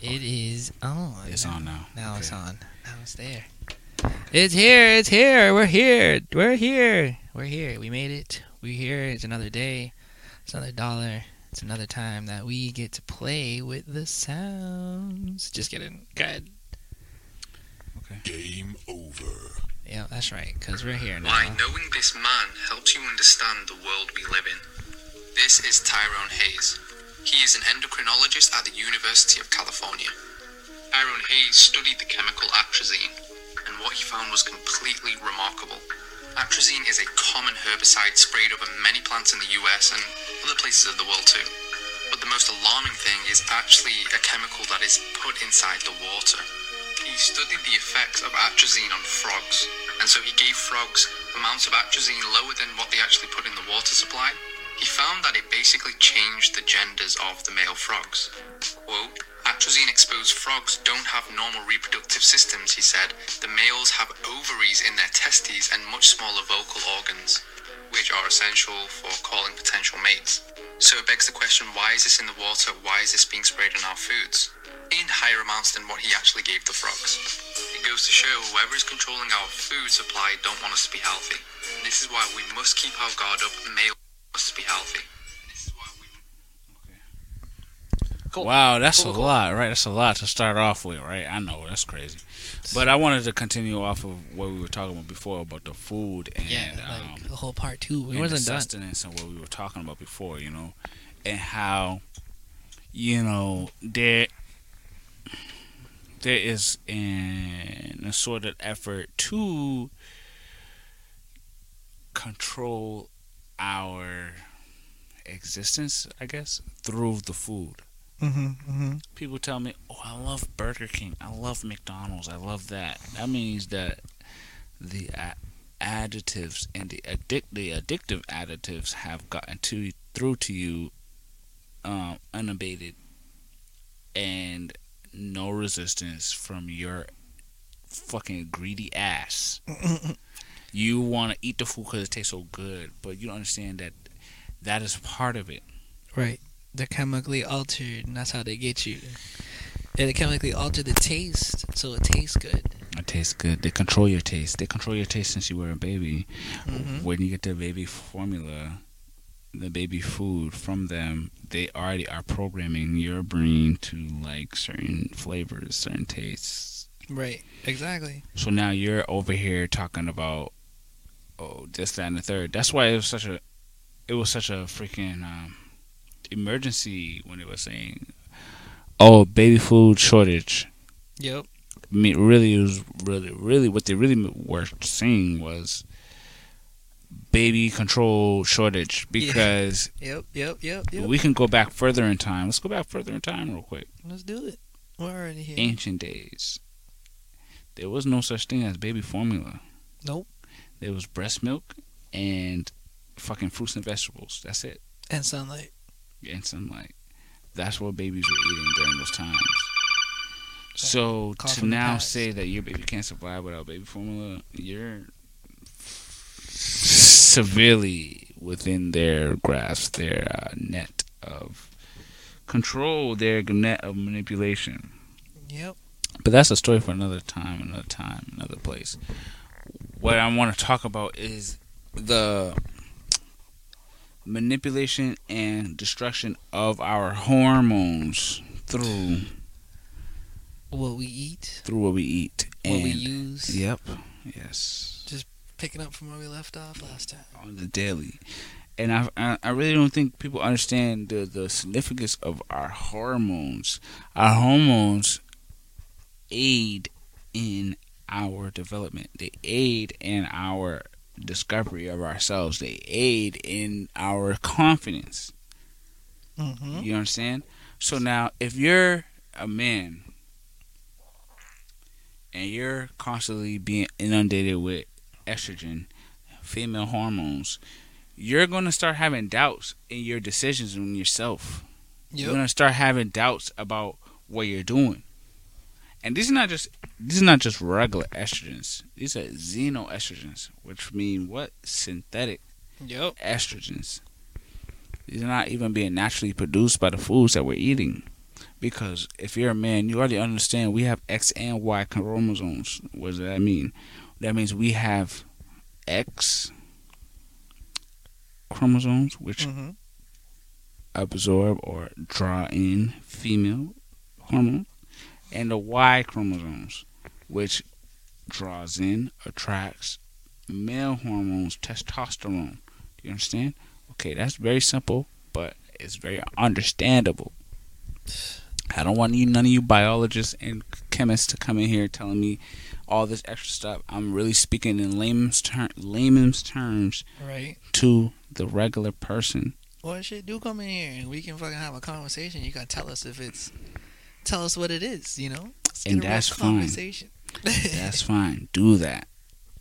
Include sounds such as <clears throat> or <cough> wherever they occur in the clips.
It is on. It's on now. Now it's on. Now it's there. It's here. It's here. We're here. We're here. We're here. We made it. We're here. It's another day. It's another dollar. It's another time that we get to play with the sounds. Just kidding. Good. Okay. Game over. Yeah, that's right. Cause we're here now. Why knowing this man helps you understand the world we live in. This is Tyrone Hayes. He is an endocrinologist at the University of California. Tyrone Hayes studied the chemical atrazine, and what he found was completely remarkable. Atrazine is a common herbicide sprayed over many plants in the US and other places of the world too. But the most alarming thing is actually a chemical that is put inside the water. He studied the effects of atrazine on frogs, and so he gave frogs amounts of atrazine lower than what they actually put in the water supply. He found that it basically changed the genders of the male frogs. Quote, atrazine exposed frogs don't have normal reproductive systems, he said. The males have ovaries in their testes and much smaller vocal organs, which are essential for calling potential mates. So it begs the question why is this in the water? Why is this being sprayed on our foods? In higher amounts than what he actually gave the frogs. It goes to show whoever is controlling our food supply don't want us to be healthy. This is why we must keep our guard up. Male must be healthy. This is why we Cool. Wow, that's Cool, a cool. lot, right? That's a lot to start off with, right? I know that's crazy, but I wanted to continue off of what we were talking about before about the food and Yeah, um, the whole part two. We wasn't the done. sustenance and what we were talking about before, you know, and how you know there there is an a sort of effort to control our existence, I guess, through the food. Mm-hmm, mm-hmm. People tell me, "Oh, I love Burger King. I love McDonald's. I love that." That means that the a- additives and the addic- the addictive additives have gotten to through to you um, unabated and no resistance from your fucking greedy ass. <laughs> you want to eat the food because it tastes so good, but you don't understand that that is part of it. Right. They're chemically altered, and that's how they get you. And they chemically alter the taste, so it tastes good. It tastes good. They control your taste. They control your taste since you were a baby. Mhm. When you get the baby formula, the baby food from them, they already are programming your brain to like certain flavors, certain tastes. Right. Exactly. So now you're over here talking about oh this, that, and the third. That's why it was such a it was such a freaking um, emergency when it was saying oh baby food shortage. Yep. I mean, really, it was really, really what they really were saying was baby control shortage Yeah. because <laughs> Yep. Yep. Yep. Yep. we can go back further in time. Let's go back further in time real quick. Let's do it. We're already here. Ancient days, there was no such thing as baby formula. Nope. There was breast milk and fucking fruits and vegetables. That's it. And sunlight. And sunlight. That's what babies were eating during those times. So Call to now past. say that your baby can't survive without baby formula, you're severely within their grasp, their uh, net of control, their net of manipulation. Yep. But that's a story for another time, another time, another place. What I want to talk about is the manipulation and destruction of our hormones through What we eat, through what we eat what and we use. yep, yes, Just Picking up from where we left off last time. on the daily. And I, I, I really don't think people understand the, the significance of our hormones. Our hormones aid in our development. They aid in our discovery of ourselves. They aid in our confidence. Mm-hmm. You understand? So now, if you're a man and you're constantly being inundated with estrogen, female hormones, you're going to start having doubts in your decisions on yourself. You're going to start having doubts about what you're doing. And these are not just these are not just regular estrogens. These are xenoestrogens, which mean what? Synthetic Yep. estrogens. These are not even being naturally produced by the foods that we're eating. Because if you're a man, you already understand we have X and Y chromosomes. What does that mean? That means we have X chromosomes, which Mm-hmm. absorb or draw in female hormones, and the Y chromosomes, which draws in, attracts male hormones, testosterone. Do you understand? Okay, that's very simple, but it's very understandable. I don't want you, none of you biologists and chemists to come in here telling me all this extra stuff. I'm really speaking in layman's, ter- layman's terms Right. to the regular person. Well, shit, do come in here and we can fucking have a conversation. You gotta tell us if it's, tell us what it is. You know. Let's And that's fine. <laughs> That's fine. Do that.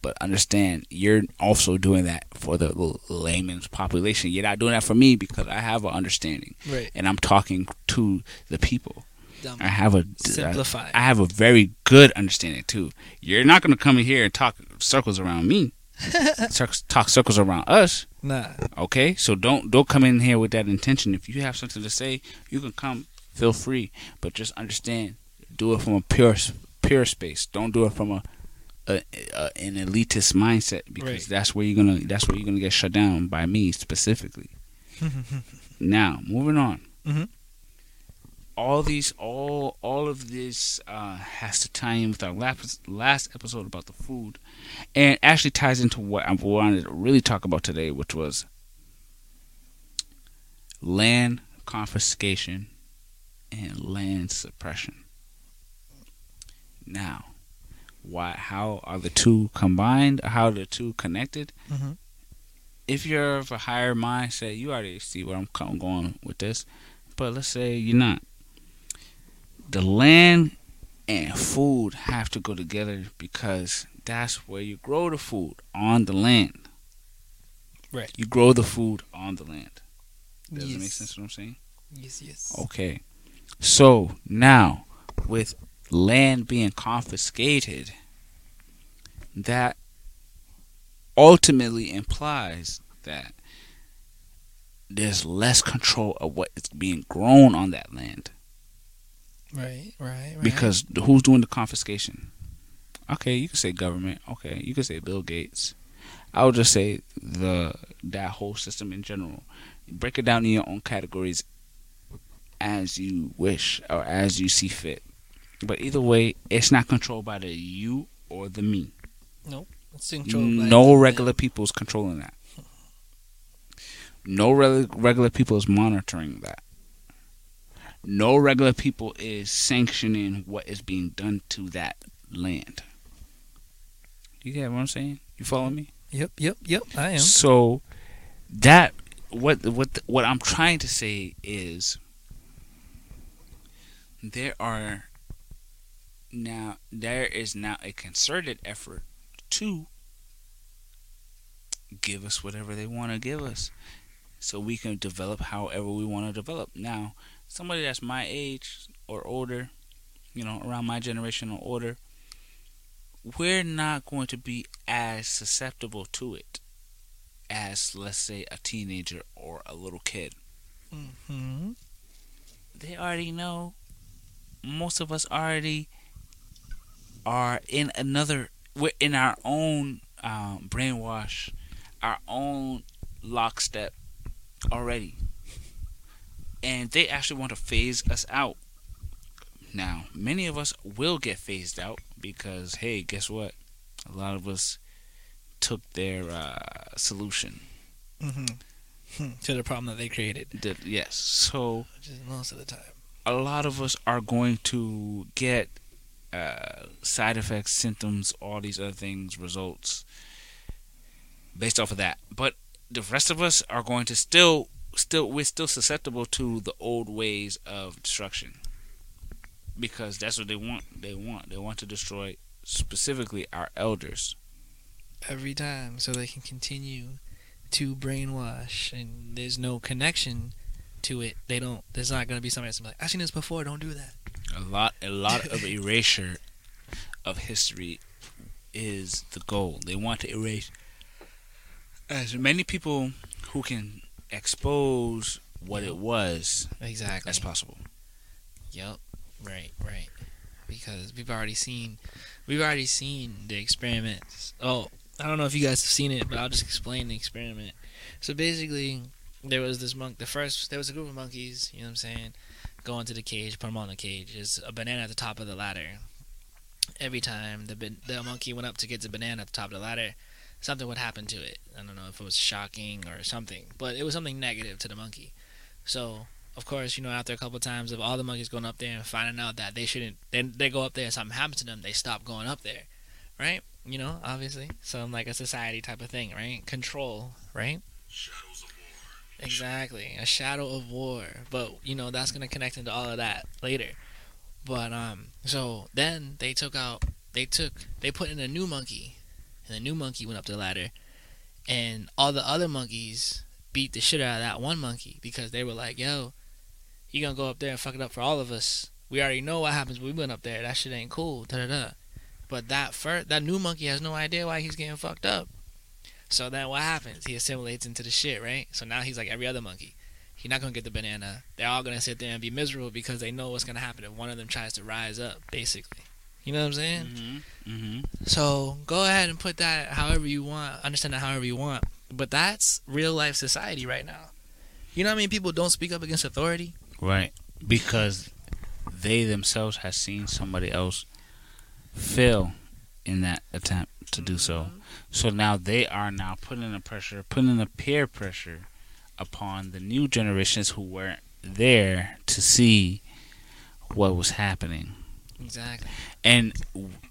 But understand, you're also doing that for the layman's population. You're not doing that for me because I have an understanding, right. and I'm talking to the people. Dumb. I have a Simplify. I have a very good understanding too. You're not going to come in here and talk circles around me. <laughs> Talk circles around us. nah. Okay, so don't don't come in here with that intention. If you have something to say, you can come. Feel free, but just understand. Do it from a pure pure space. Don't do it from a, a, a an elitist mindset because Right. that's where you're gonna that's where you're gonna get shut down by me specifically. <laughs> now, moving on. Mhm. All these, all, all of this uh, has to tie in with our last last episode about the food, and actually ties into what I wanted to really talk about today, which was land confiscation and land suppression. Now, why? How are the two combined? How are the two connected? Mhm. If you're of a higher mindset, you already see where I'm going with this. But let's say you're not. The land and food have to go together because that's where you grow the food on the land. Right. You grow the food on the land. Does yes. it make sense what I'm saying? Yes. Yes. Okay. So now, with land being confiscated, that ultimately implies that there's less control of what is being grown on that land. Right. Right. Right. Because who's doing the confiscation? Okay, you could say government. Okay, you could say Bill Gates. I would just say the that whole system in general. Break it down in your own categories as you wish or as you see fit. But either way, it's not controlled by the you or the me. No. It's controlled by No regular people is controlling that. No reg- regular people is monitoring that. No regular people is sanctioning what is being done to that land. You get what I'm saying? You follow me? Yep. Yep. Yep. I am. So that what what what I'm trying to say is there are now there is now a concerted effort to give us whatever they want to give us so we can develop however we want to develop. Now, somebody that's my age or older, you know, around my generation or older, we're not going to be as susceptible to it as, let's say, a teenager or a little kid. mm-hmm. They already know. Most of us already are in another. We're in our own um, brainwash, our own lockstep already, and they actually want to phase us out. Now, many of us will get phased out because, hey, guess what? A lot of us took their uh, solution. hmm <laughs> To the problem that they created, Did, yes, so which is most of the time. A lot of us are going to get uh, side effects, symptoms, all these other things, results based off of that. But the rest of us are going to still, still, we're still susceptible to the old ways of destruction because that's what they want. They want. They want to destroy specifically our elders. every time so they can continue to brainwash and there's no connection to it they don't there's not going to be somebody that's like i've seen this before don't do that A lot, a lot of <laughs> erasure of history is the goal. They want to erase as many people who can expose what it was exactly as possible. Yep. Right. Right. Because we've already seen, we've already seen the experiments. Oh, I don't know if you guys have seen it, but I'll just explain the experiment. So basically, there was this monk. The first, there was a group of monkeys. You know what I'm saying? Go into the cage, put them on the cage. There's a banana at the top of the ladder. Every time the the monkey went up to get the banana at the top of the ladder, something would happen to it. I don't know if it was shocking or something, but it was something negative to the monkey. So of course, you know, after a couple of times of all the monkeys going up there and finding out that they shouldn't, then they go up there and something happens to them, they stop going up there, right? You know, obviously, so like a society type of thing, right? Control, right? War. Exactly, a shadow of war. But you know, that's gonna connect into all of that later. But um, so then they took out, they took, they put in a new monkey, and the new monkey went up the ladder, and all the other monkeys beat the shit out of that one monkey because they were like, "Yo, you gonna go up there and fuck it up for all of us? We already know what happens when we went up there. That shit ain't cool." Da da da. But that first, that new monkey has no idea why he's getting fucked up. So then what happens? He assimilates into the shit, right? So now he's like every other monkey. He's not gonna get the banana. They're all gonna sit there and be miserable because they know what's gonna happen if one of them tries to rise up, basically. You know what I'm saying? Mm-hmm. Mm-hmm. So go ahead and put that however you want, understand that however you want. But that's real life society right now. You know what I mean? people don't speak up against authority? Right. Because they themselves have seen somebody else fail in that attempt to do so. So now they are now putting the pressure, putting the peer pressure upon the new generations who weren't there to see what was happening. Exactly. And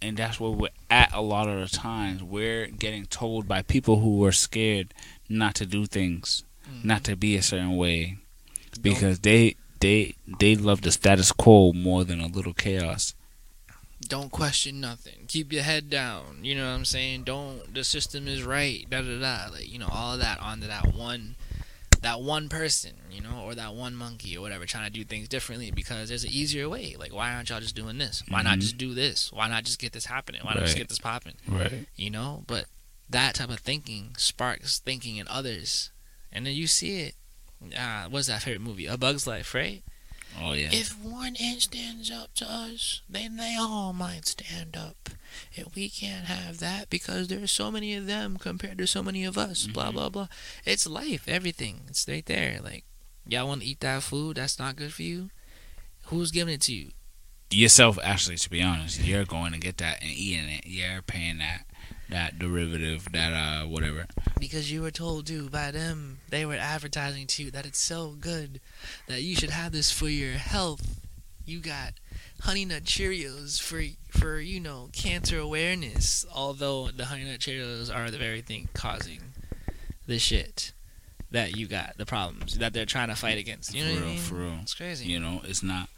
and that's where we're at a lot of the times. We're getting told by people who are scared not to do things, mm-hmm. not to be a certain way because they they they love the status quo more than a little chaos. Don't question nothing. Keep your head down. You know what I'm saying? Don't. The system is right. Da da da. Like you know all of that onto that one, that one person. You know, or that one monkey or whatever, trying to do things differently because there's an easier way. Like why aren't y'all just doing this? Why not Mhm. just do this? Why not just get this happening? Why not just get this popping? Right. you know but that type of thinking sparks thinking in others and then you see it uh what's that favorite movie a bug's life right Oh yeah. if one ant stands up to us then they all might stand up. And we can't have that because there's so many of them compared to so many of us. Blah Mhm. blah blah. It's life. Everything. It's right there. Like y'all want to eat that food that's not good for you? Who's giving it to you? Yourself, actually, to be honest, you're going to get that and eating it. You're paying that that derivative, that uh whatever. because you were told to by them they were advertising to you that it's so good that you should have this for your health you got honey nut cheerios for for you know cancer awareness although the honey nut cheerios are the very thing causing the shit that you got the problems that they're trying to fight against you know for what I mean? for real. it's crazy You know, it's not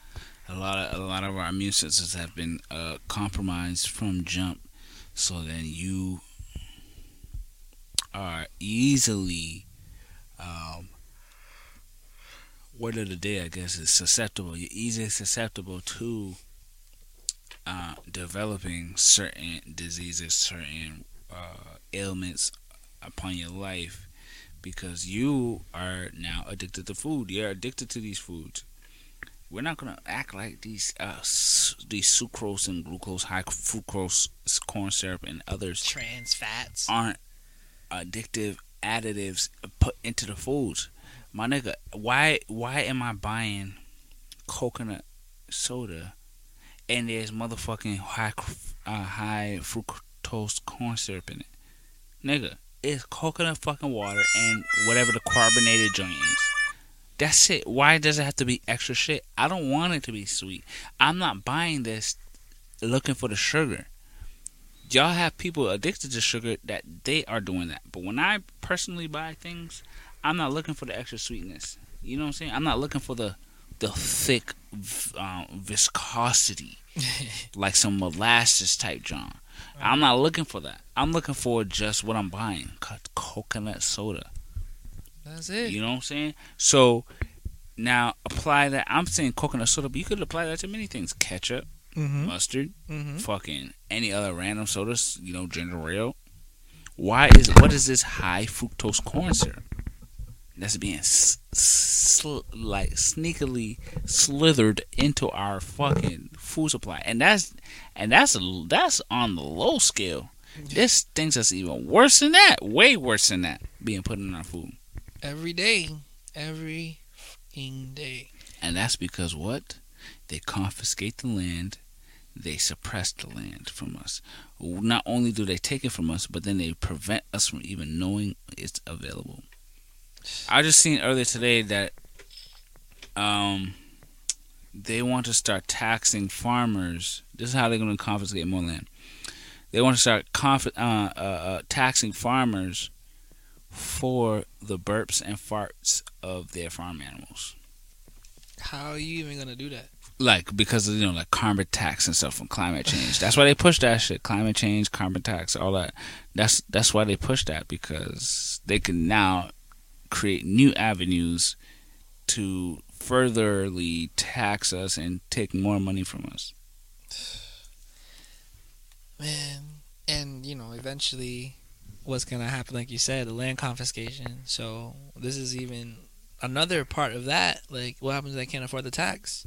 a lot of a lot of our immune systems have been uh, compromised from jump. So then you are easily, um, word of the day, I guess, is susceptible. You're easily susceptible to uh, developing certain diseases, certain uh, ailments upon your life because you are now addicted to food. You're addicted to these foods. We're not gonna act like these uh, these sucrose and glucose, high fructose corn syrup, and others trans fats aren't addictive additives put into the foods. My nigga, why why am I buying coconut soda and there's motherfucking high uh, high fructose corn syrup in it? Nigga, it's coconut fucking water and whatever the carbonated joint is. That's it. Why does it have to be extra shit? I don't want it to be sweet. I'm not buying this looking for the sugar y'all have people addicted to sugar that they are doing that. But when I personally buy things, I'm not looking for the extra sweetness. You know what I'm saying? I'm not looking for the the thick um, viscosity <laughs> like some molasses type John. I'm not looking for that. I'm looking for just what I'm buying, co- coconut soda. That's it You know what I'm saying? So now apply that. I'm saying coconut soda, but you could apply that to many things: ketchup, mm-hmm. mustard, Mm-hmm. fucking any other random sodas, you know, ginger ale. Why is what is this high fructose corn syrup? that's being s- sl- like sneakily slithered into our fucking food supply, and that's and that's that's on the low scale. This things that's even worse than that, way worse than that, being put in our food, Every day, every day. and that's because what? They confiscate the land, they suppress the land from us. Not only do they take it from us, but then they prevent us from even knowing it's available. I just seen earlier today that um they want to start taxing farmers. This is how they're going to confiscate more land. They want to start conf- uh, uh, uh, taxing farmers for the burps and farts of their farm animals. How are you even gonna do that? Like because of you know like carbon tax and stuff from climate change. That's why they push that shit. Climate change, carbon tax, all that. That's that's why they push that because they can now create new avenues to furtherly tax us and take more money from us. <sighs> Man, and you know, eventually, what's gonna happen? Like you said, the land confiscation. So this is even another part of that. Like, what happens if they can't afford the tax?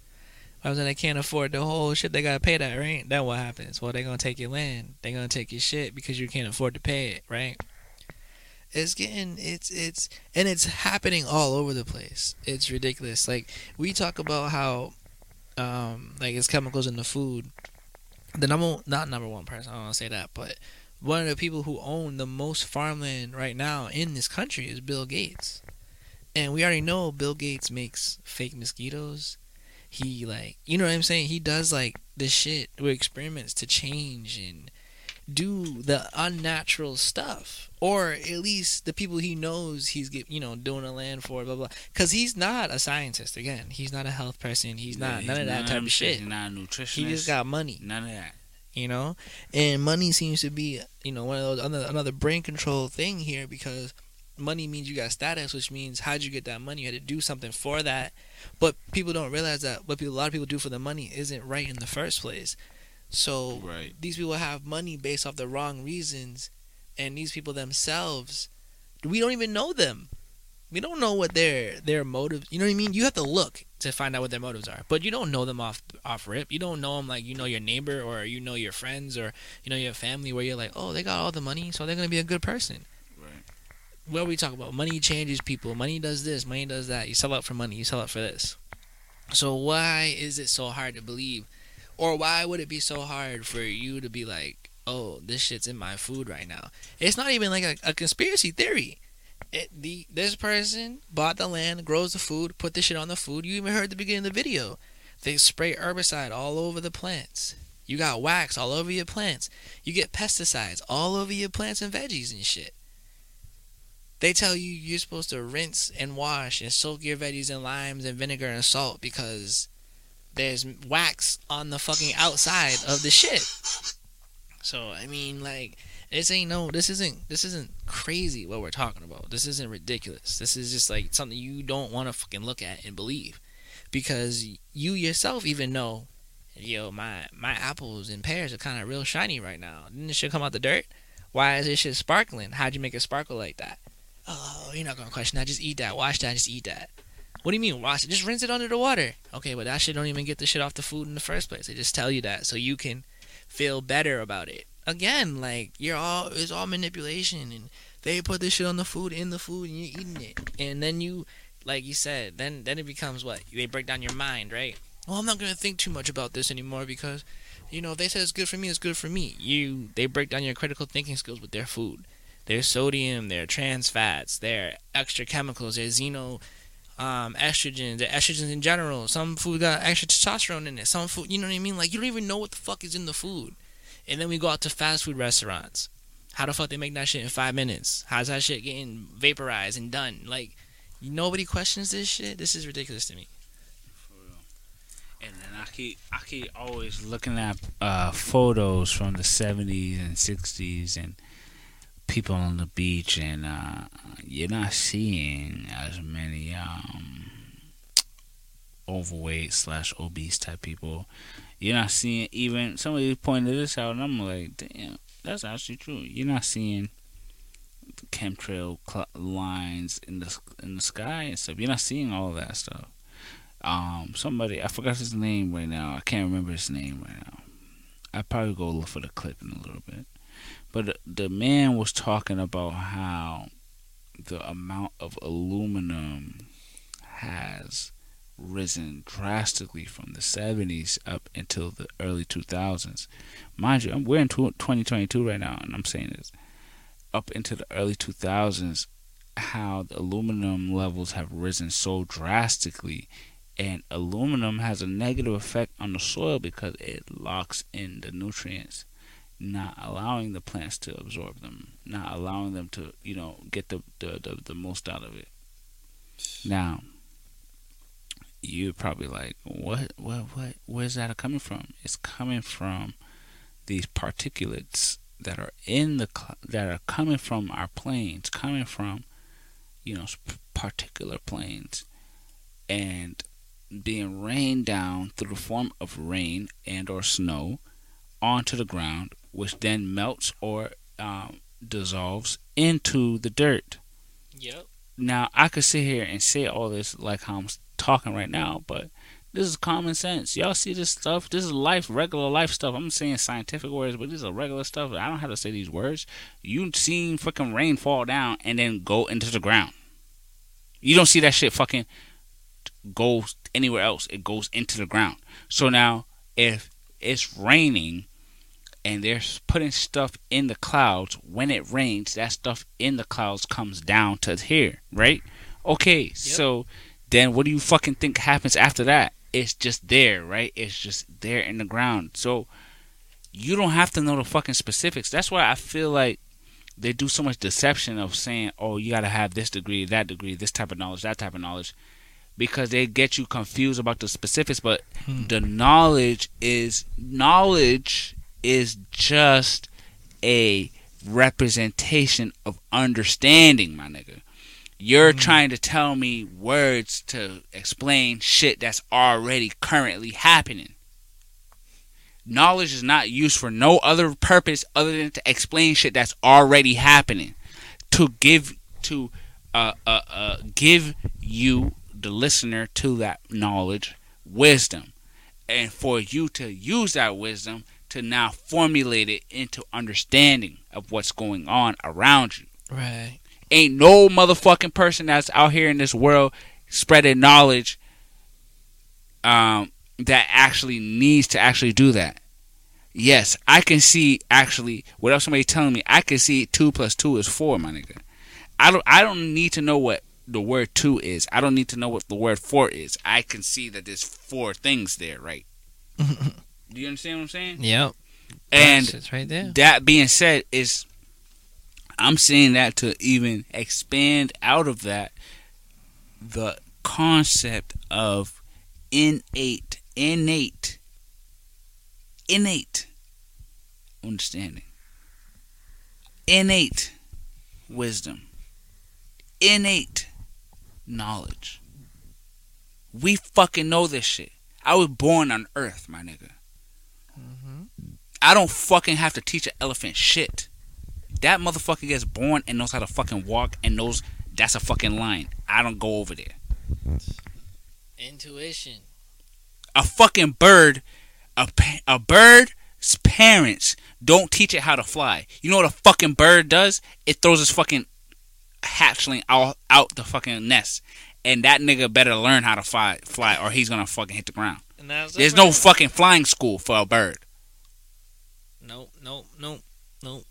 What happens if they can't afford the whole shit they gotta pay that, right? Then what happens? Well, they're gonna take your land. They're gonna take your shit because you can't afford to pay it, right? It's getting it's it's and it's happening all over the place. It's ridiculous. Like we talk about how um like it's chemicals in the food the number not number one person, I don't want to say that, but one of the people who own the most farmland right now in this country is Bill Gates. And we already know Bill Gates makes fake mosquitoes. He like you know what I'm saying? He does like this shit with experiments to change and do the unnatural stuff. Or at least the people he knows he's get, you know doing a land for blah blah. Cuz he's not a scientist again. He's not a health person. He's not none of that type of shit. He's not a nutritionist. He just got money none of that. You know? And money seems to be you know one of those another, another brain control thing here because money means you got status which means how'd you get that money? You had to do something for that. But people don't realize that what people, a lot of people do for the money isn't right in the first place. So Right. these people have money based off the wrong reasons and these people themselves we don't even know them. We don't know what their their motives you know what i mean? You have to look to find out what their motives are. But you don't know them off off rip. You don't know them like you know your neighbor or you know your friends or you know your family where you're like oh they got all the money so they're gonna be a good person. Right. what we talk about money changes people. Money does this money does that. You sell out for money you sell out for this. So why is it so hard to believe? Or why would it be so hard for you to be like oh this shit's in my food right now? It's not even like a, a conspiracy theory it, the this person bought the land grows the food put the shit on the food. You even heard the beginning of the video. They spray herbicide all over the plants. You got wax all over your plants. You get pesticides all over your plants and veggies and shit. They tell you you're supposed to rinse and wash and soak your veggies in limes and vinegar and salt because there's wax on the fucking outside of the shit. So I mean, like, this ain't no, this isn't, this isn't crazy what we're talking about. This isn't ridiculous. This is just like something you don't want to fucking look at and believe, because you yourself even know, yo, my my apples and pears are kind of real shiny right now. Didn't this shit come out the dirt? Why is this shit sparkling? How'd you make it sparkle like that? Oh, you're not gonna question that. Just eat that. Wash that. Just eat that. What do you mean wash it? Just rinse it under the water. Okay, but that shit don't even get the shit off the food in the first place. They just tell you that so you can feel better about it. Again, like you're all it's all manipulation and they put this shit on the food in the food and you're eating it. And then you like you said, then then it becomes what? They break down your mind, right? Well, I'm not gonna think too much about this anymore because you know, if they said it's good for me, it's good for me. You they break down your critical thinking skills with their food. Their sodium, their trans fats, their extra chemicals, their xeno um, estrogens, the estrogens in general. Some food got extra testosterone in it. Some food, you know what I mean? Like you don't even know what the fuck is in the food. And then we go out to fast food restaurants. How the fuck they make that shit in five minutes? How's that shit getting vaporized and done? Like nobody questions this shit. This is ridiculous to me. And then I keep I keep always looking at uh, photos from the seventies and sixties and people on the beach and uh, you're not seeing as many um, overweight slash obese type people. You're not seeing even somebody pointed this out and I'm like, damn, that's actually true. You're not seeing the chemtrail cl- lines in the in the sky and stuff. You're not seeing all that stuff. Um, somebody I forgot his name right now. I can't remember his name right now. I probably go look for the clip in a little bit. But the, the man was talking about how the amount of aluminum has risen drastically from the 70s up until the early 2000s. Mind you, I'm- we're in 2022 right now, and I'm saying this up into the early 2000s, how the aluminum levels have risen so drastically. And aluminum has a negative effect on the soil because it locks in the nutrients not allowing the plants to absorb them, not allowing them to, you know, get the the, the, the most out of it. Now, you're probably like, what, what, what, where's that coming from? It's coming from these particulates that are in the cl- that are coming from our planes, coming from, you know, particular planes, and being rained down through the form of rain and or snow onto the ground, which then melts or um, dissolves into the dirt. Yep. Now, I could sit here and say all this like how I'm talking right now, but this is common sense. Y'all see this stuff? This is life, regular life stuff. I'm saying scientific words, but this is regular stuff. I don't have to say these words. You seen freaking rain fall down and then go into the ground. You don't see that shit fucking go anywhere else. It goes into the ground. So now, if it's raining and they're putting stuff in the clouds, when it rains, that stuff in the clouds comes down to here, right? Okay, so then what do you fucking think happens after that? It's just there, right? It's just there in the ground. So you don't have to know the fucking specifics. That's why I feel like they do so much deception of saying, "Oh, you got to have this degree, that degree, this type of knowledge, that type of knowledge." Because they get you confused about the specifics, but hmm. the knowledge is knowledge is just a representation of understanding, my nigga. You're trying to tell me words to explain shit that's already currently happening. Knowledge is not used for no other purpose other than to explain shit that's already happening. To give to uh, uh, uh, give you the listener to that knowledge wisdom, and for you to use that wisdom to now formulate it into understanding of what's going on around you. Right. Ain't no motherfucking person that's out here in this world spreading knowledge um, that actually needs to actually do that. Yes, I can see actually without somebody telling me, I can see two plus two is four, my nigga. I don't I don't need to know what the word two is. I don't need to know what the word four is. I can see that there's four things there, right? <laughs> do you understand what I'm saying? Yep. And right there. that being said is i'm saying that to even expand out of that the concept of innate innate innate understanding. Innate wisdom. Innate knowledge. We fucking know this shit. I was born on earth my nigga. Mm-hmm. I don't fucking have to teach an elephant shit. That motherfucker gets born and knows how to fucking walk and knows that's a fucking line. I don't go over there. Intuition. A fucking bird, a, pa- a bird's parents don't teach it how to fly. You know what a fucking bird does? It throws its fucking hatchling out, out the fucking nest. And that nigga better learn how to fly, fly or he's gonna fucking hit the ground. There's no fucking flying school for a bird. Nope, nope, nope, nope.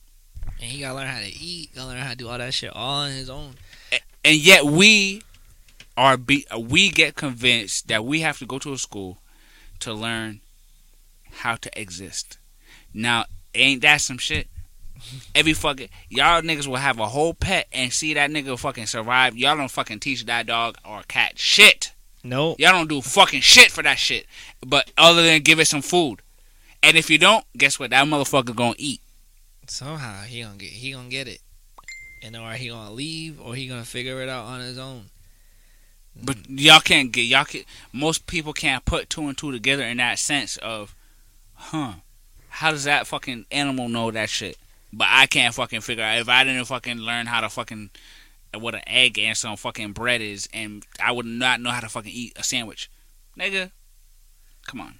And he gotta learn how to eat, gotta learn how to do all that shit all on his own. and yet we are be we get convinced that we have to go to a school to learn how to exist. Now, ain't that some shit? <laughs> Every fucking y'all niggas will have a whole pet and see that nigga fucking survive. Y'all don't fucking teach that dog or cat shit. Nope. Y'all don't do fucking shit for that shit. But other than give it some food. And if you don't, guess what? That motherfucker gonna eat. Somehow he gonna get he gonna get it. And or he gonna leave or he gonna figure it out on his own. But y'all can't get y'all can most people can't put two and two together in that sense of, huh? How does that fucking animal know that shit? But I can't fucking figure out if I didn't fucking learn how to fucking what an egg and some fucking bread is, and I would not know how to fucking eat a sandwich, nigga. Come on,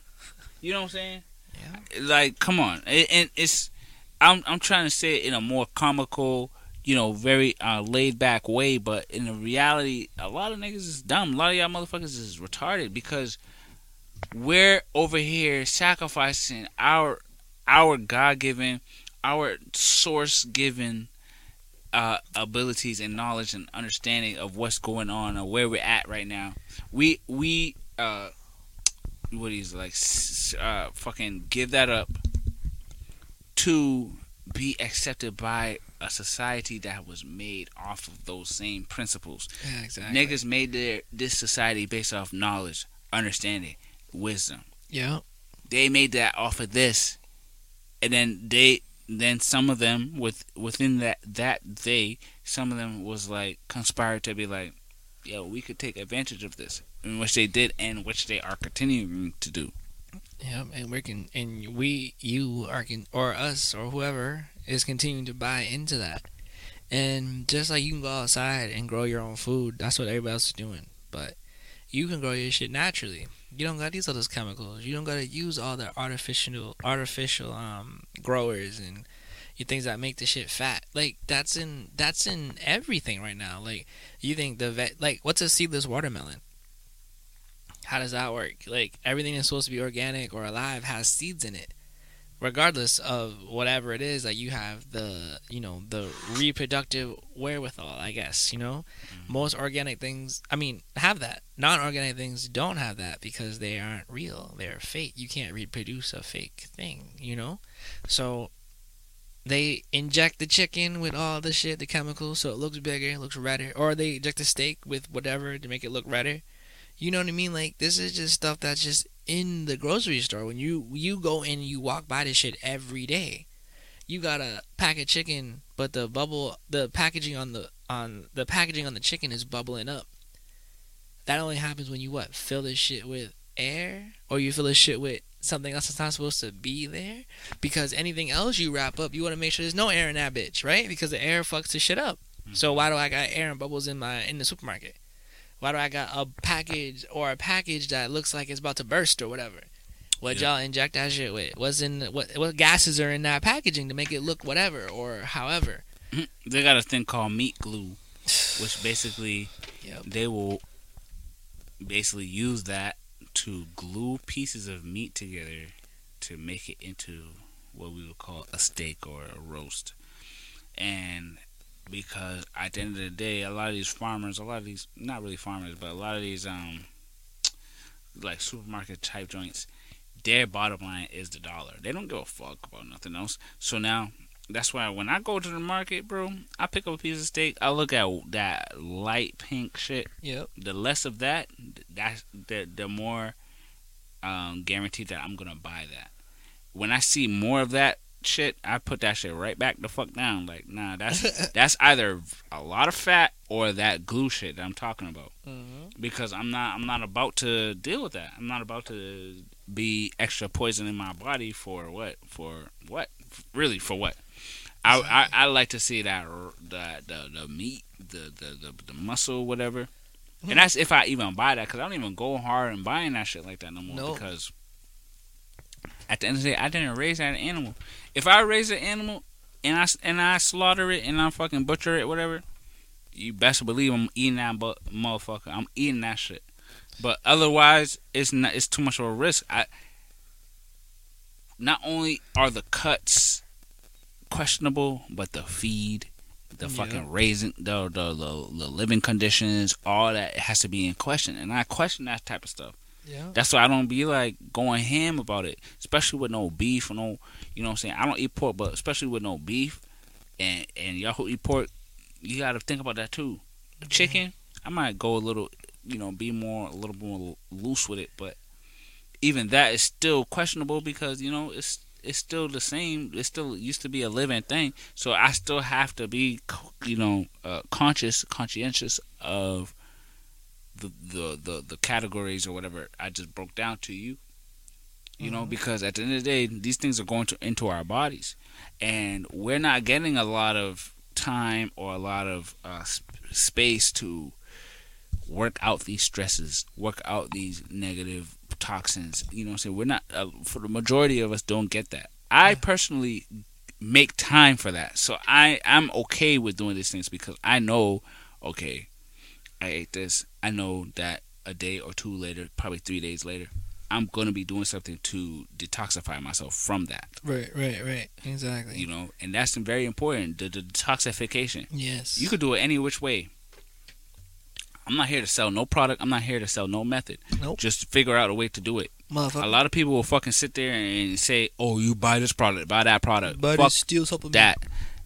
you know what I'm saying? Yeah. Like, come on, It- and it's I'm I'm trying to say it in a more comical, you know, very uh, laid back way, but in the reality, a lot of niggas is dumb. A lot of y'all motherfuckers is retarded because we're over here sacrificing our our God given, our source given uh, abilities and knowledge and understanding of what's going on or where we're at right now. We we uh what he's like uh fucking give that up to be accepted by a society that was made off of those same principles. Yeah, exactly. Niggas made their this society based off knowledge, understanding, wisdom. Yeah. They made that off of this, and then they then some of them with within that that they some of them was like conspired to be like, yo, we could take advantage of this, in which they did, and which they are continuing to do. Yeah, and we can, and we, you are, can, or us, or whoever is continuing to buy into that. And just like you can go outside and grow your own food, that's what everybody else is doing. But you can grow your shit naturally. You don't got these those chemicals. You don't got to use all the artificial, artificial um growers and you things that make the shit fat. Like that's in that's in everything right now. Like you think the vet, like what's a seedless watermelon? How does that work? Like everything that's supposed to be organic or alive has seeds in it. Regardless of whatever it is, like you have the you know, the reproductive wherewithal, I guess, you know? Mm-hmm. Most organic things I mean, have that. Non organic things don't have that because they aren't real. They're fake. You can't reproduce a fake thing, you know? So they inject the chicken with all the shit, the chemicals, so it looks bigger, looks redder. Or they inject the steak with whatever to make it look redder. You know what I mean? Like this is just stuff that's just in the grocery store. When you you go in, you walk by this shit every day. You got a pack of chicken, but the bubble, the packaging on the on the packaging on the chicken is bubbling up. That only happens when you what fill this shit with air, or you fill this shit with something else that's not supposed to be there. Because anything else you wrap up, you want to make sure there's no air in that bitch, right? Because the air fucks the shit up. Mm. So why do I got air and bubbles in my in the supermarket? Why do I got a package or a package that looks like it's about to burst or whatever? What Yeah. y'all inject that shit with? What's in what what gases are in that packaging to make it look whatever or however? <clears throat> They got a thing called meat glue, <sighs> which basically Yep. they will basically use that to glue pieces of meat together to make it into what we would call a steak or a roast. And because at the end of the day, a lot of these farmers, a lot of these not really farmers, but a lot of these um like supermarket type joints, their bottom line is the dollar. They don't give a fuck about nothing else. So now that's why when I go to the market, bro, I pick up a piece of steak. I look at that light pink shit. Yep. The less of that, that's the the more um, guaranteed that I'm gonna buy that. When I see more of that shit, I put that shit right back the fuck down. Like, nah, that's <laughs> that's either a lot of fat or that glue shit that I'm talking about. Mm-hmm. Because I'm not I'm not about to deal with that. I'm not about to be extra poison in my body for what? For what? Really for what? I, I, I like to see that the the, the meat, the, the, the, the muscle, whatever. And that's if I even buy that, because I don't even go hard and buying that shit like that no more. No. Because at the end of the day, I didn't raise that animal. If I raise an animal and I and I slaughter it and I fucking butcher it, whatever, you best believe I'm eating that bu- motherfucker. I'm eating that shit. But otherwise, it's not. It's too much of a risk. I. Not only are the cuts questionable, but the feed, the Yeah. fucking raising, the, the the the living conditions, all that has to be in question. And I question that type of stuff. Yeah. That's why I don't be like going ham about it, especially with no beef or no, you know what I'm saying. I don't eat pork, but especially with no beef, and and y'all who eat pork, you got to think about that too. Chicken, I might go a little, you know, be more a little more loose with it, but even that is still questionable because you know it's it's still the same. It still used to be a living thing, so I still have to be, you know, uh, conscious, conscientious of the, the the the categories or whatever I just broke down to you. You know, Mhm. because at the end of the day, these things are going to into our bodies, and we're not getting a lot of time or a lot of uh, sp- space to work out these stresses, work out these negative toxins. You know, I'm saying we're not. Uh, for the majority of us, don't get that. I personally make time for that, so I I'm okay with doing these things because I know, okay, I ate this. I know that a day or two later, probably three days later, I'm gonna be doing something to detoxify myself from that. Right, right, right. Exactly. You know, and that's very important. The, the detoxification. yes. You could do it any which way. I'm not here to sell no product. I'm not here to sell no method. Nope. Just figure out a way to do it. Motherfucker. A lot of people will fucking sit there and say, "Oh, you buy this product, buy that product." But Fuck it's still supplement. that.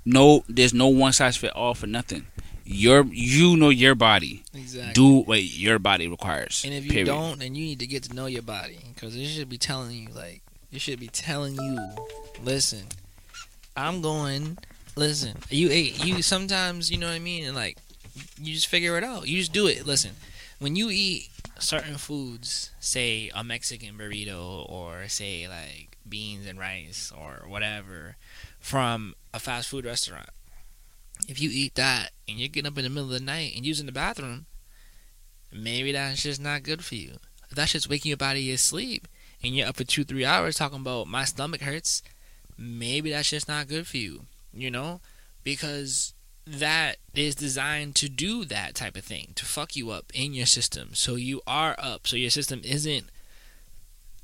No, there's no one size fit all for nothing. Your you know your body. Exactly. Do what your body requires. And if you period. don't, then you need to get to know your body because it should be telling you, like, it should be telling you, listen, I'm going. Listen, you ate. You sometimes, you know what I mean, and like, you just figure it out. You just do it. Listen, when you eat certain foods, say a Mexican burrito or say like beans and rice or whatever from a fast food restaurant. If you eat that and you're getting up in the middle of the night and using the bathroom, maybe that's just not good for you. If that's just waking your body out of your sleep and you're up for two, three hours talking about my stomach hurts, maybe that's just not good for you, you know? Because that is designed to do that type of thing, to fuck you up in your system. So you are up, so your system isn't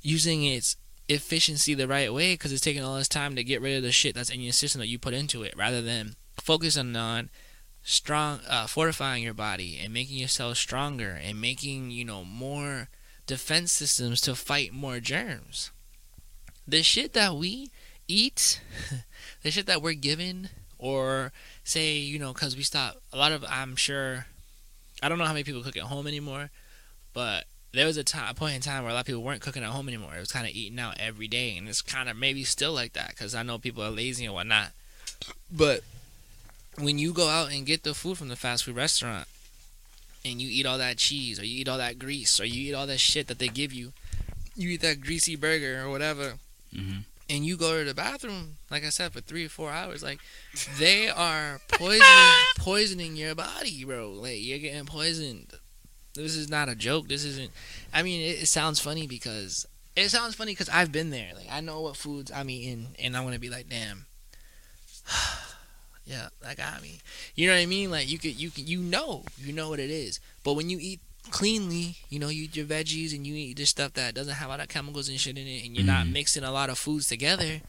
using its efficiency the right way because it's taking all this time to get rid of the shit that's in your system that you put into it rather than focusing on strong uh, fortifying your body and making yourself stronger and making you know more defense systems to fight more germs the shit that we eat <laughs> the shit that we're given or say you know because we stop a lot of i'm sure i don't know how many people cook at home anymore but there was a time, a point in time where a lot of people weren't cooking at home anymore. It was kind of eating out every day, and it's kind of maybe still like that because I know people are lazy and whatnot. But when you go out and get the food from the fast food restaurant, and you eat all that cheese, or you eat all that grease, or you eat all that shit that they give you, you eat that greasy burger or whatever, Mhm. and you go to the bathroom, like I said, for three or four hours, like they are <laughs> poisoning poisoning your body, bro. Like you're getting poisoned. This is not a joke. This isn't. I mean, it, it sounds funny because it sounds funny because I've been there. Like I know what foods I'm eating, and I'm gonna be like, damn. <sighs> yeah, that got me. You know what I mean? Like you could, you could, you know, you know what it is. But when you eat cleanly, you know, you eat your veggies and you eat this stuff that doesn't have a lot of chemicals and shit in it, and you're not Mhm. mixing a lot of foods together.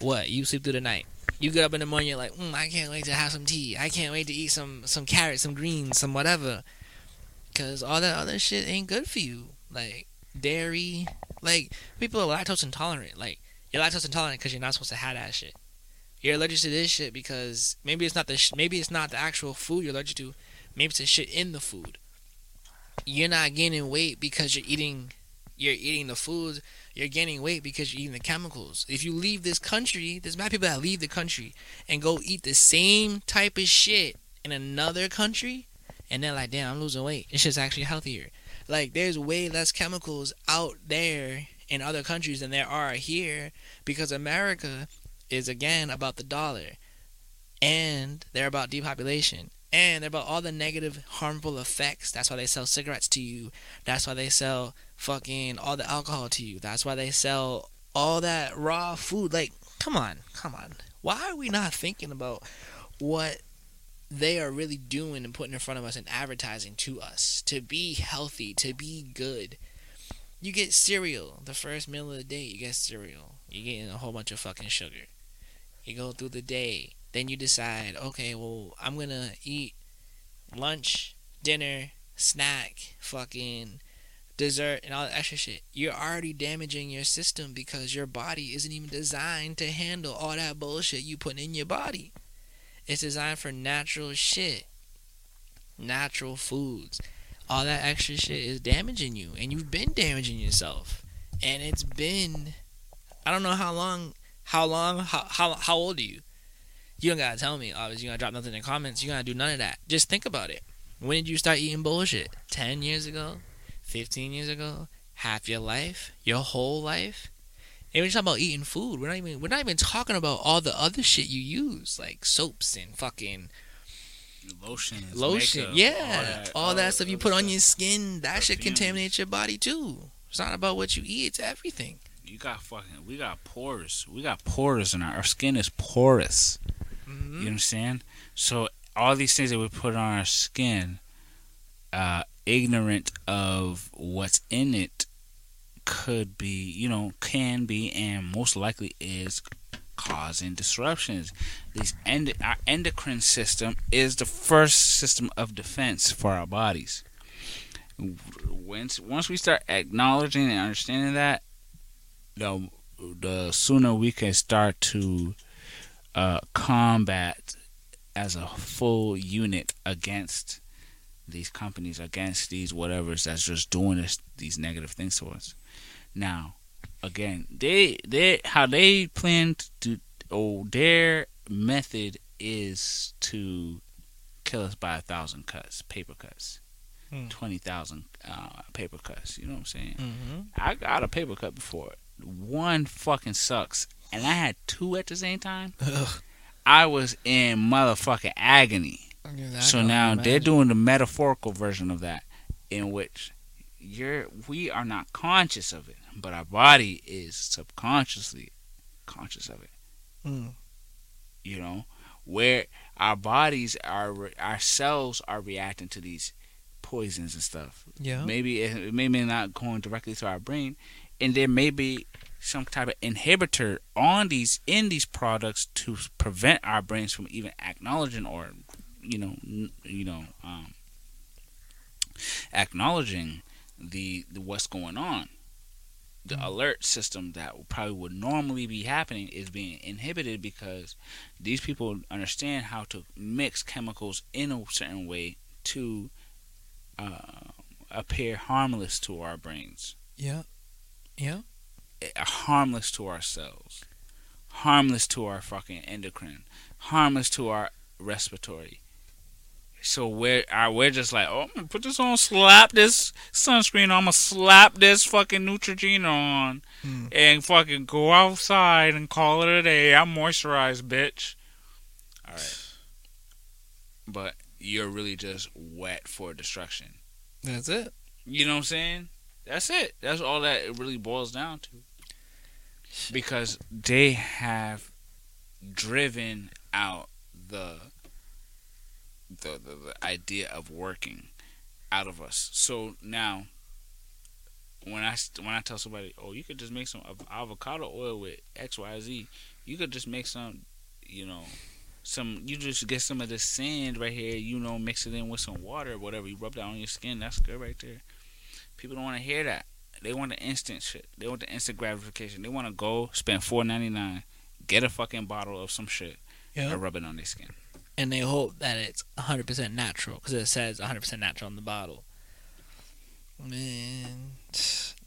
What you sleep through the night. You get up in the morning, you're like, mm, I can't wait to have some tea. I can't wait to eat some some carrots, some greens, some whatever. Cause all that other shit ain't good for you. Like dairy, like people are lactose intolerant. Like you're lactose intolerant because you're not supposed to have that shit. You're allergic to this shit because maybe it's not the sh- maybe it's not the actual food you're allergic to. Maybe it's the shit in the food. You're not gaining weight because you're eating you're eating the foods. You're gaining weight because you're eating the chemicals. If you leave this country, there's mad people that leave the country and go eat the same type of shit in another country, and they're like, "Damn, I'm losing weight. It's just actually healthier." Like, there's way less chemicals out there in other countries than there are here because America is again about the dollar, and they're about depopulation, and they're about all the negative, harmful effects. That's why they sell cigarettes to you. That's why they sell fucking all the alcohol to you. That's why they sell all that raw food. Like, come on, come on. Why are we not thinking about what they are really doing and putting in front of us and advertising to us to be healthy, to be good? You get cereal the first meal of the day. You get cereal. You're getting a whole bunch of fucking sugar. You go through the day. Then you decide, okay, well, I'm gonna eat lunch, dinner, snack, fucking dessert, and all that extra shit. You're already damaging your system because your body isn't even designed to handle all that bullshit you put in your body. It's designed for natural shit, natural foods. All that extra shit is damaging you, and you've been damaging yourself. And it's been, I don't know how long, how long, how how, how old are you? You don't gotta tell me. Obviously, you gotta drop nothing in the comments. You gotta do none of that. Just think about it. When did you start eating bullshit? Ten years ago, fifteen years ago, half your life, your whole life. And we're just talking about eating food. We're not even we're not even talking about all the other shit you use, like soaps and fucking Lotions, lotion. makeup, yeah, all that, all stuff you put on your skin, that shit contaminates your body too. It's not about what you eat; it's everything. You got fucking. We got pores. We got pores in our, our skin is porous. Mm-hmm. You understand? So all these things that we put on our skin, uh, ignorant of what's in it, could be, you know, can be, and most likely is causing disruptions. These end, our endocrine system is the first system of defense for our bodies. Once once we start acknowledging and understanding that, the the sooner we can start to uh, combat as a full unit against these companies, against these whatevers that's just doing this, these negative things to us. Now, again, they they how they plan to do, oh their method is to kill us by a thousand cuts, paper cuts, Hmm. twenty thousand uh, paper cuts. You know what I'm saying? Mm-hmm. I got a paper cut before. One fucking sucks, and I had two at the same time. I was in motherfucking agony. so now they're doing the metaphorical version of that, in which you're we are not conscious of it, but our body is subconsciously conscious of it. Mm. You know, where our bodies are, our cells are reacting to these poisons and stuff. Yeah. Maybe it, it may not going directly to our brain, and there may be some type of inhibitor on these in these products to prevent our brains from even acknowledging or you know n- you know um, acknowledging the, the what's going on. The alert system that probably would normally be happening is being inhibited because these people understand how to mix chemicals in a certain way to uh, appear harmless to our brains. Yeah. Yeah. eh, harmless to ourselves, harmless to our fucking endocrine, harmless to our respiratory. So we're uh, we're just like, oh, I'm gonna put this on, slap this sunscreen on, I'm gonna slap this fucking Neutrogena on, Mm. and fucking go outside and call it a day. I'm moisturized, bitch. All right, but you're really just wet for destruction. That's it. You know what I'm saying? That's it. That's all that it really boils down to. Because they have driven out the the, the, the idea of working out of us. So now when I when I tell somebody, "Oh, you could just make some avocado oil with XYZ." You could just make some, you know, some you just get some of this sand right here, you know, mix it in with some water whatever. You rub that on your skin. That's good right there. People don't want to hear that. They want the instant shit. They want the instant gratification. They want to go spend four ninety nine, get a fucking bottle of some shit, Yeah. and rub it on their skin. And they hope that it's 100% natural because it says 100% natural on the bottle. Man,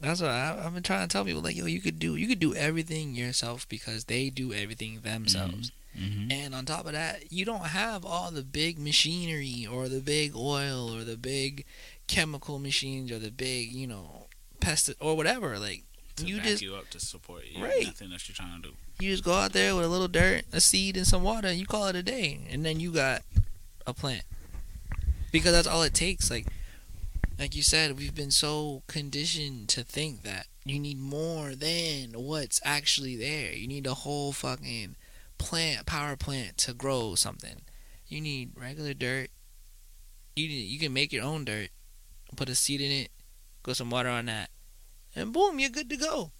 that's what I, I've been trying to tell people. Like, yo, you could do you could do everything yourself because they do everything themselves. Mm-hmm. And on top of that, you don't have all the big machinery or the big oil or the big chemical machines or the big, you know, pest or whatever. Like you just you up to support you. Right. Nothing that you're trying to do. you just go out there with a little dirt, a seed, and some water, and you call it a day, and then you got a plant. Because that's all it takes. Like, like you said, we've been so conditioned to think that you need more than what's actually there. You need a whole fucking plant, power plant to grow something. You need regular dirt. You need, you can make your own dirt, put a seed in it, go some water on that, and boom, you're good to go.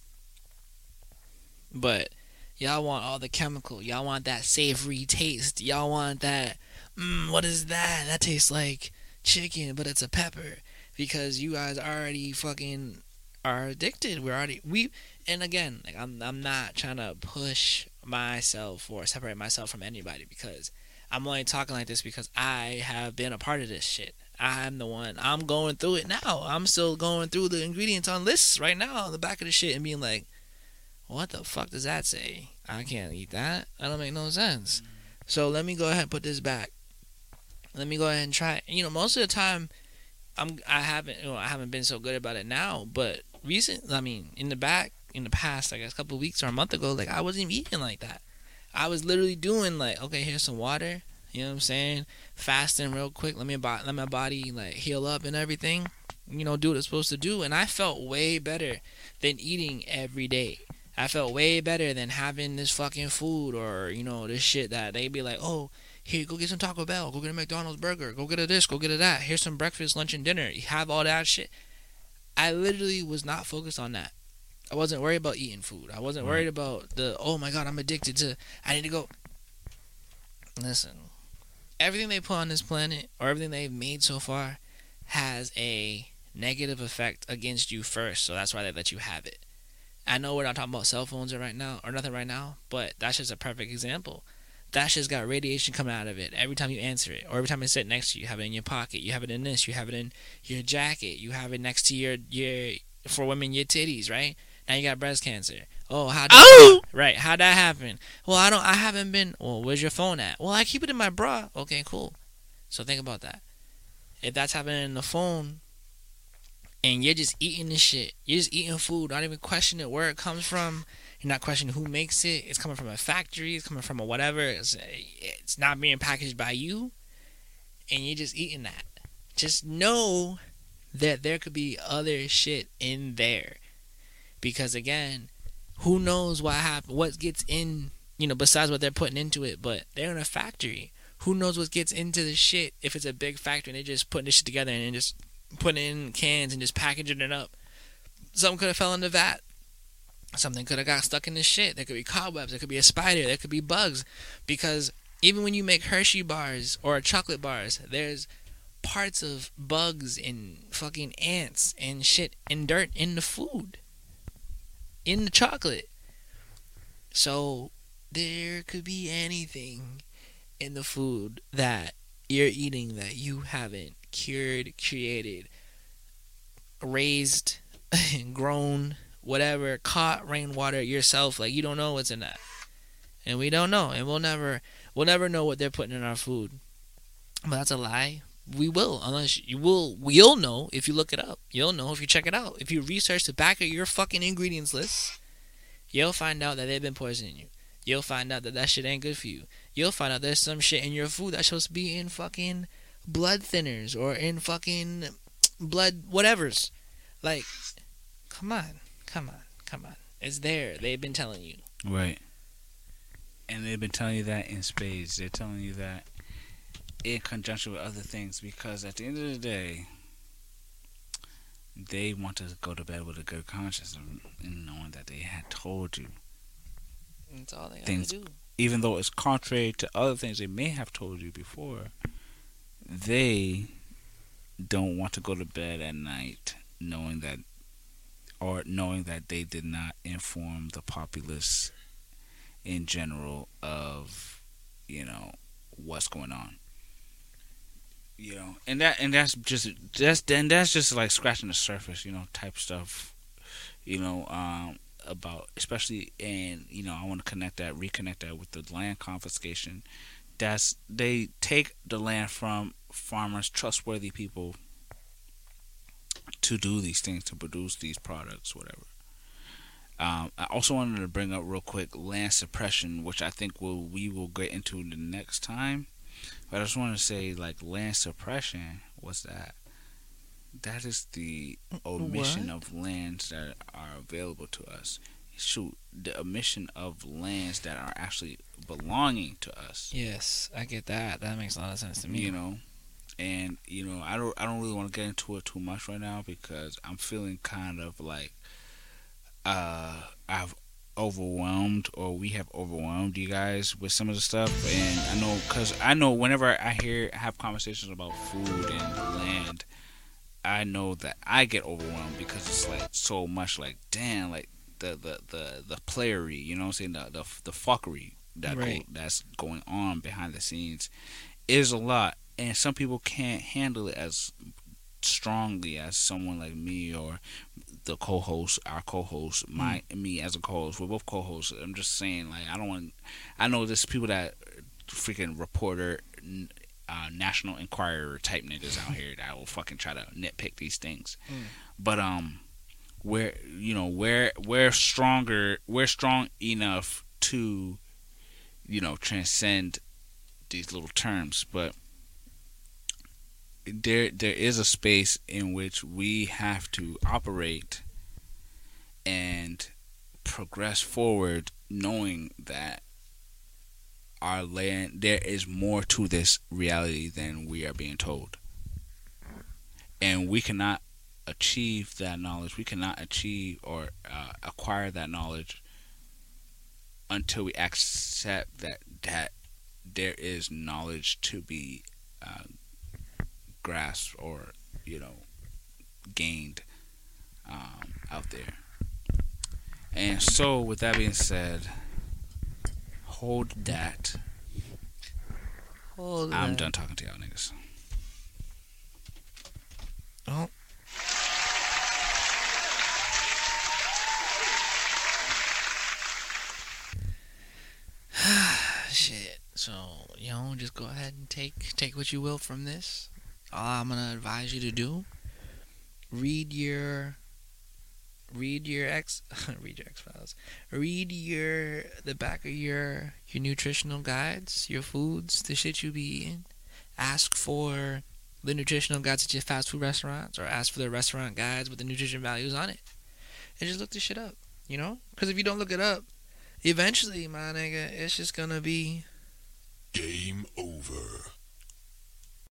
But Y'all want all the chemical. Y'all want that savory taste. Y'all want that. Mmm, what is that? That tastes like chicken, but it's a pepper. Because you guys already fucking are addicted. We're already we. And again, like I'm, I'm not trying to push myself or separate myself from anybody because I'm only talking like this because I have been a part of this shit. I'm the one. I'm going through it now. I'm still going through the ingredients on lists right now on the back of the shit and being like, what the fuck does that say? I can't eat that. That don't make no sense. So let me go ahead and put this back. Let me go ahead and try. it. You know, most of the time, I'm I haven't you know I haven't been so good about it now, but recent. I mean, in the back, in the past, like a couple weeks or a month ago, like I wasn't eating like that. I was literally doing like, okay, here's some water. You know what I'm saying? Fasting real quick. Let me bo- let my body like heal up and everything. You know, do what it's supposed to do. And I felt way better than eating every day. I felt way better than having this fucking food or you know this shit that they be like, oh, here, go get some Taco Bell, go get a McDonald's burger, go get a this, go get a that. Here's some breakfast, lunch, and dinner. You have all that shit. I literally was not focused on that. I wasn't worried about eating food. I wasn't worried about the oh my god, I'm addicted to. I need to go. Listen, everything they put on this planet or everything they've made so far has a negative effect against you first. So that's why they let you have it. I know we're not talking about cell phones right now or nothing right now, but that's just a perfect example. That shit's got radiation coming out of it every time you answer it, or every time it sit next to you. You have it in your pocket. You have it in this. You have it in your jacket. You have it next to your your for women your titties, right? Now you got breast cancer. Oh, how Oh! right? How'd that happen? Well, I don't. I haven't been. Well, where's your phone at? Well, I keep it in my bra. Okay, cool. So think about that. If that's happening in the phone, and you're just eating this shit, you're just eating food, not even questioning where it comes from. You're not questioning who makes it. It's coming from a factory. It's coming from a whatever. It's, it's not being packaged by you, and you're just eating that. Just know that there could be other shit in there, because again, who knows what happen, what gets in, you know, besides what they're putting into it. But they're in a factory. Who knows what gets into the shit if it's a big factory and they're just putting this shit together and just putting it in cans and just packaging it up. Something could have fell in the vat. Something could have got stuck in the shit. There could be cobwebs. There could be a spider. There could be bugs. Because even when you make Hershey bars or chocolate bars, there's parts of bugs and fucking ants and shit and dirt in the food, in the chocolate. So there could be anything in the food that you're eating that you haven't cured, created, raised, <laughs> grown, whatever, caught rainwater yourself. Like you don't know what's in that, and we don't know, and we'll never, we'll never know what they're putting in our food. But that's a lie. We will, unless you will. You'll know if you look it up. You'll know if you check it out. If you research the back of your fucking ingredients list, you'll find out that they've been poisoning you. You'll find out that that shit ain't good for you. You'll find out there's some shit in your food that's supposed to be in fucking blood thinners or in fucking blood whatevers. Like, come on, come on, come on. It's there. They've been telling you. Right. And they've been telling you that in spades. They're telling you that in conjunction with other things because at the end of the day, they want to go to bed with a good conscience and knowing that they had told you. That's all they Things- do. Even though it's contrary to other things they may have told you before, they don't want to go to bed at night knowing that or knowing that they did not inform the populace in general of you know what's going on you know and that and that's just that's and that's just like scratching the surface you know type stuff you know um about especially and you know I want to connect that reconnect that with the land confiscation. That's they take the land from farmers trustworthy people to do these things to produce these products whatever. Um, I also wanted to bring up real quick land suppression which I think we'll, we will get into the next time but I just want to say like land suppression was that? That is the omission of lands that are available to us. Shoot the omission of lands that are actually belonging to us. Yes, I get that. That makes a lot of sense to me. you know? And you know i don't i don't really want to get into it too much right now because i'm feeling kind of like uh i've overwhelmed or we have overwhelmed you guys with some of the stuff. And i know because i know whenever i hear have conversations about food and land i know that i get overwhelmed because it's like so much like damn like the the the, the playery you know what i'm saying? The the, the fuckery that go, that's going on behind the scenes is a lot. And some people can't handle it as strongly as someone like me or the co-host our co-host my me as a co-host. We're both co-hosts. I'm just saying like i don't want i know there's people that freaking reporter uh, national enquirer type niggas out here that will fucking try to nitpick these things. Mm. but um we're you know we're we're stronger we're strong enough to you know transcend these little terms. But there there is a space in which we have to operate and progress forward knowing that our land there is more to this reality than we are being told. And we cannot achieve that knowledge. We cannot achieve or uh, acquire that knowledge until we accept that that there is knowledge to be uh, grasped or you know gained um, out there and so with that being said hold that Hold i'm that. done talking to y'all niggas Oh. <sighs> Shit. So, you know, just go ahead and take take what you will from this. All I'm gonna advise you to do: read your read your X <laughs> read your X files. Read your the back of your your nutritional guides, your foods, the shit you be eating. Ask for the nutritional guides at your fast food restaurants, or ask for the restaurant guides with the nutrition values on it, and just look this shit up. You know, because if you don't look it up, eventually, my nigga, it's just gonna be Game over.